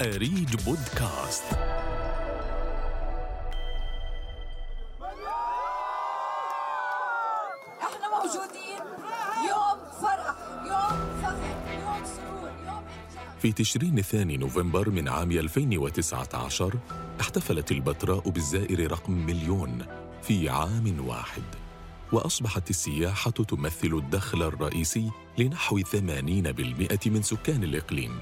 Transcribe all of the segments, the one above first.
أريج بودكاست. إحنا موجودين. يوم فرح يوم فخر يوم سرور يوم إنجاز. في تشرين الثاني نوفمبر من عام 2019 احتفلت البتراء بالزائر رقم مليون في عام واحد وأصبحت السياحة تمثل الدخل الرئيسي لنحو 80% من سكان الإقليم.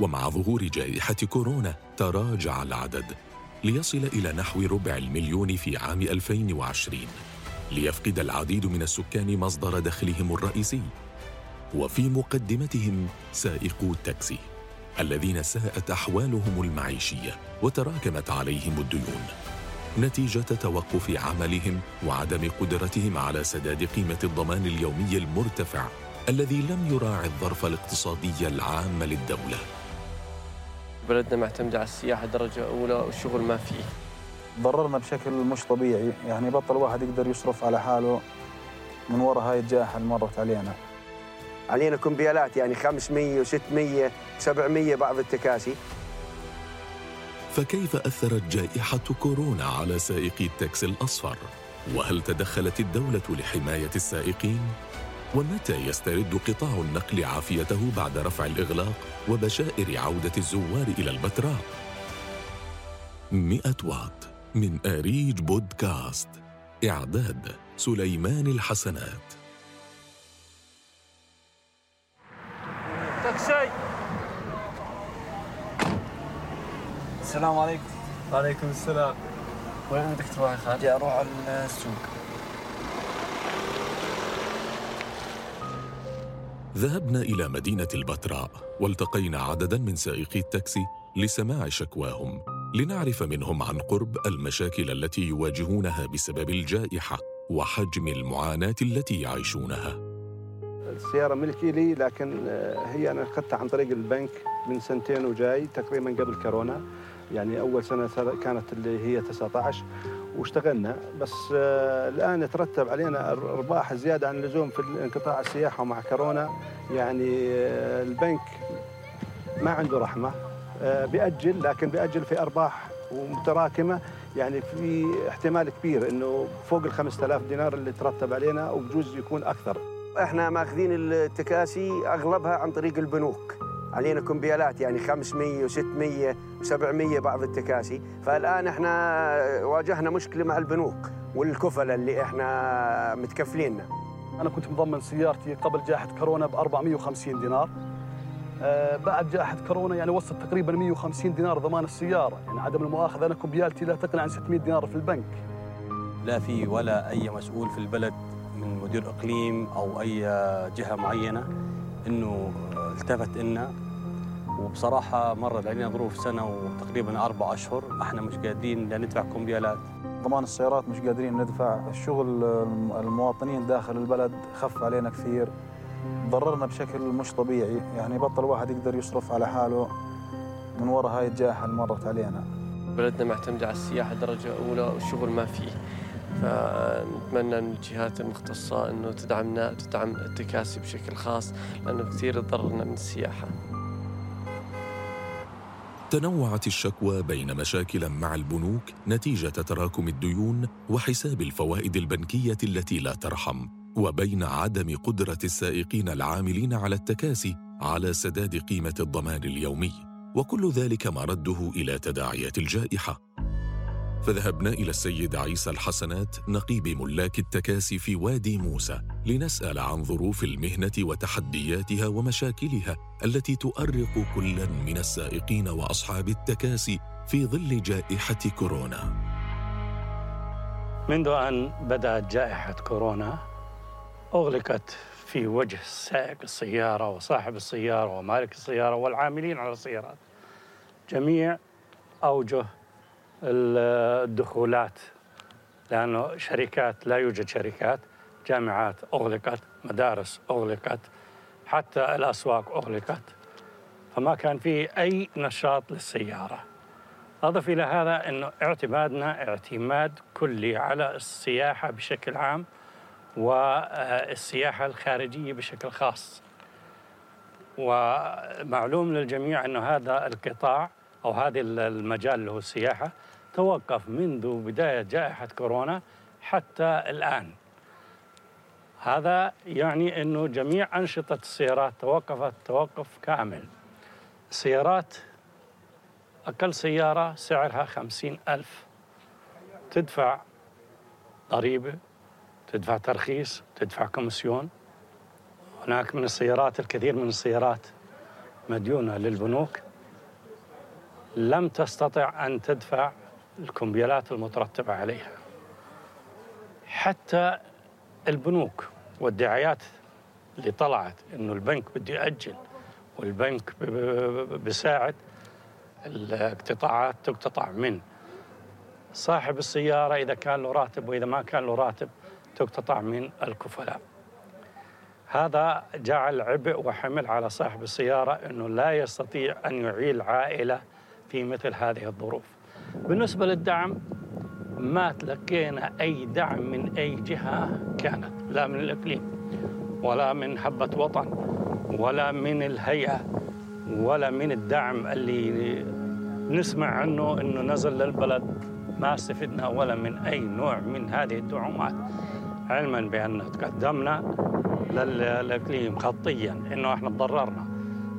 ومع ظهور جائحة كورونا تراجع العدد ليصل إلى نحو ربع المليون في عام 2020 ليفقد العديد من السكان مصدر دخلهم الرئيسي. وفي مقدمتهم سائقو التاكسي الذين ساءت أحوالهم المعيشية وتراكمت عليهم الديون. نتيجة توقف عملهم وعدم قدرتهم على سداد قيمة الضمان اليومي المرتفع الذي لم يراعي الظرف الاقتصادي العام للدولة. بلدنا معتمدة على السياحة درجة أولى والشغل ما فيه. ضررنا بشكل مش طبيعي. يعني بطل واحد يقدر يصرف على حاله من وراء هاي الجائحة اللي مرت علينا. علينا كمبيالات يعني 500 و600 700 بعض التكاسي. فكيف أثرت جائحة كورونا على سائقي التاكسي الأصفر؟ وهل تدخلت الدولة لحماية السائقين؟ ومتى يسترد قطاع النقل عافيته بعد رفع الإغلاق وبشائر عودة الزوار إلى البتراء؟ 100 واط من آريج بودكاست إعداد سليمان الحسنات. تاكسي. السلام عليكم. وعليكم السلام. وين بدك تروح يا خالد؟ بدي أروح على السوق. ذهبنا إلى مدينة البتراء والتقينا عددا من سائقي التاكسي لسماع شكواهم لنعرف منهم عن قرب المشاكل التي يواجهونها بسبب الجائحة وحجم المعاناة التي يعيشونها. السيارة ملكي لي لكن آه، هي أنا أخذتها عن طريق البنك من سنتين وجاي تقريبا قبل كورونا. يعني أول سنة كانت اللي هي 19 واشتغلنا. بس آه، الآن ترتب علينا أرباح زيادة عن اللزوم في انقطاع السياحة ومع كورونا. يعني آه، البنك ما عنده رحمة آه، بيأجل لكن بيأجل في أرباح ومتراكمة يعني في احتمال كبير إنه فوق ال 5000 دينار اللي ترتب علينا وبجوز يكون أكثر. إحنا ماخذين التكاسي أغلبها عن طريق البنوك. علينا كمبيالات يعني 500 و600 و700 بعض التكاسي. فالآن إحنا واجهنا مشكلة مع البنوك والكفله اللي إحنا متكفليننا أنا كنت مضمن سيارتي قبل جائحة كورونا ب 450 دينار. آه، بعد جائحة كورونا يعني وصلت تقريبا 150 دينار ضمان السيارة. يعني عدم المؤاخذة أنا كمبيالتي لا تقل عن 600 دينار في البنك. لا في ولا أي مسؤول في البلد من مدير إقليم أو أي جهة معينة إنه التفت إلنا. وبصراحة مرت علينا ظروف سنة وتقريبا أربع أشهر. إحنا مش قادرين لا ندفع كمبيالات ضمان السيارات مش قادرين ندفع. الشغل الم- المواطنين داخل البلد خف علينا كثير. ضررنا بشكل مش طبيعي. يعني بطل واحد يقدر يصرف على حاله من وراء هاي الجائحة اللي مرت علينا. بلدنا معتمدة على السياحة درجة أولى والشغل ما فيه. فنتمنى من الجهات المختصة أنه تدعمنا تدعم التكاسي بشكل خاص لأنه كثير تضررنا من السياحة. تنوعت الشكوى بين مشاكل مع البنوك نتيجة تراكم الديون وحساب الفوائد البنكية التي لا ترحم وبين عدم قدرة السائقين العاملين على التكاسي على سداد قيمة الضمان اليومي. وكل ذلك مرده إلى تداعيات الجائحة. فذهبنا إلى السيد عيسى الحسنات نقيب ملاك التكاسي في وادي موسى لنسأل عن ظروف المهنة وتحدياتها ومشاكلها التي تؤرق كلا من السائقين وأصحاب التكاسي في ظل جائحة كورونا. منذ أن بدأت جائحة كورونا أغلقت في وجه سائق السيارة وصاحب السيارة ومالك السيارة والعاملين على السيارات. جميع أوجه الدخولات لأنه شركات لا يوجد شركات جامعات أغلقت مدارس أغلقت حتى الأسواق أغلقت. فما كان في أي نشاط للسيارة. أضف إلى هذا أنه اعتمادنا اعتماد كلي على السياحة بشكل عام والسياحة الخارجية بشكل خاص. ومعلوم للجميع أن هذا القطاع أو هذا المجال اللي هو السياحة توقف منذ بداية جائحة كورونا حتى الآن. هذا يعني أنه جميع أنشطة السيارات توقفت توقف كامل. السيارات أقل سيارة سعرها خمسين ألف. تدفع ضريبة تدفع ترخيص تدفع كوميسيون. هناك من السيارات الكثير من السيارات مديونة للبنوك. لم تستطع أن تدفع الكمبيالات المترتبة عليها. حتى البنوك والدعايات اللي طلعت إنه البنك بده يأجل والبنك بيساعد الاقتطاعات تقتطع من صاحب السيارة إذا كان له راتب وإذا ما كان له راتب تقتطع من الكفلاء. هذا جعل عبء وحمل على صاحب السيارة أنه لا يستطيع أن يعيل عائلة في مثل هذه الظروف. بالنسبة للدعم ما تلقينا أي دعم من أي جهة كانت لا من الإقليم ولا من حبة وطن ولا من الهيئة ولا من الدعم اللي نسمع عنه أنه نزل للبلد. ما استفدنا ولا من أي نوع من هذه الدعومات علما بأن تقدمنا للإقليم خطيا أنه إحنا تضررنا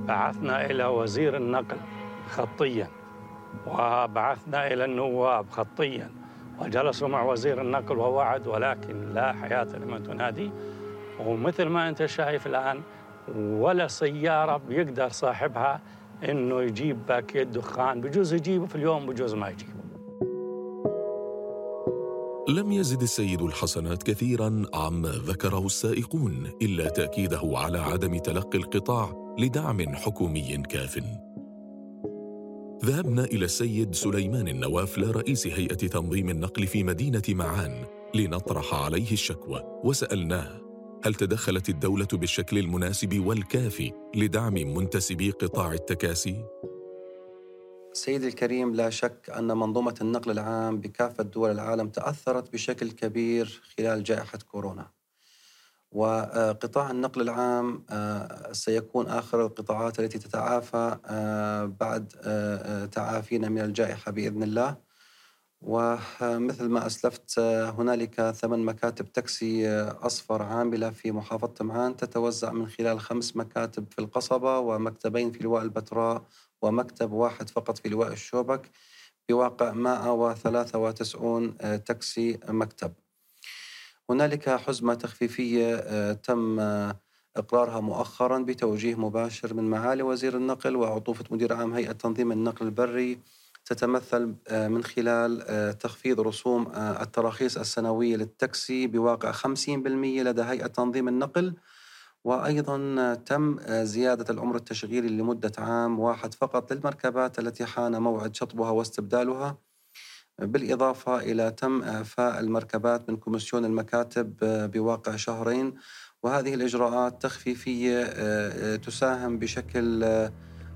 بعثنا إلى وزير النقل خطيا. وبعثنا إلى النواب خطيا وجلسوا مع وزير النقل ووعد ولكن لا حياة لمن تنادي. ومثل ما أنت شايف الآن ولا سيارة بيقدر صاحبها إنه يجيب باكيت دخان بجوز يجيبه في اليوم بجوز ما يجيبه لم يزد السيد الحسنات كثيرا عما ذكره السائقون إلا تأكيده على عدم تلقي القطاع لدعم حكومي كاف. ذهبنا إلى السيد سليمان النوافل رئيس هيئة تنظيم النقل في مدينة معان لنطرح عليه الشكوى وسألناه هل تدخلت الدولة بالشكل المناسب والكافي لدعم منتسبي قطاع التكاسي؟ سيدي الكريم لا شك أن منظومة النقل العام بكافة دول العالم تأثرت بشكل كبير خلال جائحة كورونا. وقطاع النقل العام آه، سيكون آخر القطاعات التي تتعافى آه، بعد آه، تعافينا من الجائحة بإذن الله. ومثل ما أسلفت هنالك ثمان مكاتب تاكسي أصفر عاملة في محافظة معان تتوزع من خلال خمس مكاتب في القصبة ومكتبين في لواء البتراء ومكتب واحد فقط في لواء الشوبك بواقع 193 آه، تاكسي مكتب. هنالك حزمة تخفيفية آه، تم آه، إقرارها مؤخرا بتوجيه مباشر من معالي وزير النقل وعطوفة مدير عام هيئة تنظيم النقل البري. تتمثل من خلال تخفيض رسوم التراخيص السنوية للتاكسي بواقع 50% لدى هيئة تنظيم النقل. وأيضا تم زيادة العمر التشغيلي لمدة عام واحد فقط للمركبات التي حان موعد شطبها واستبدالها. بالإضافة إلى تم إعفاء المركبات من commission المكاتب بواقع شهرين وهذه الإجراءات تخفيفية تساهم بشكل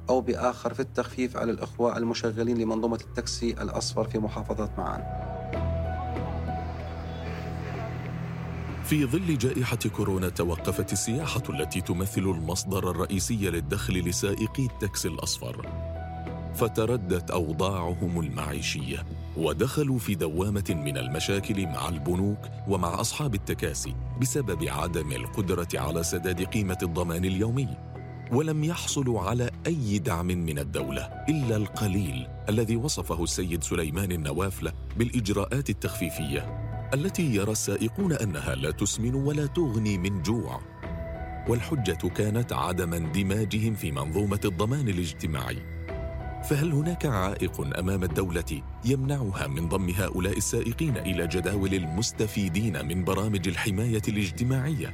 أو بآخر في التخفيف على الإخوة المشغلين لمنظومة التاكسي الأصفر في محافظة معان. في ظل جائحة كورونا توقفت السياحة التي تمثل المصدر الرئيسي للدخل لسائقي التاكسي الأصفر فتردت أوضاعهم المعيشية. ودخلوا في دوامة من المشاكل مع البنوك ومع أصحاب التكاسي بسبب عدم القدرة على سداد قيمة الضمان اليومي ولم يحصلوا على أي دعم من الدولة إلا القليل الذي وصفه السيد سليمان النوافل بالإجراءات التخفيفية التي يرى السائقون أنها لا تسمن ولا تغني من جوع. والحجة كانت عدم اندماجهم في منظومة الضمان الاجتماعي. فهل هناك عائق أمام الدولة يمنعها من ضم هؤلاء السائقين إلى جداول المستفيدين من برامج الحماية الاجتماعية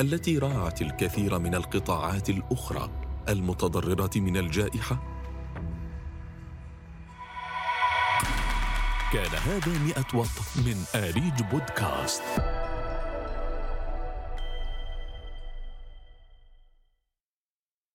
التي راعت الكثير من القطاعات الأخرى المتضررة من الجائحة؟ كان هذا مئة وط من آريج بودكاست.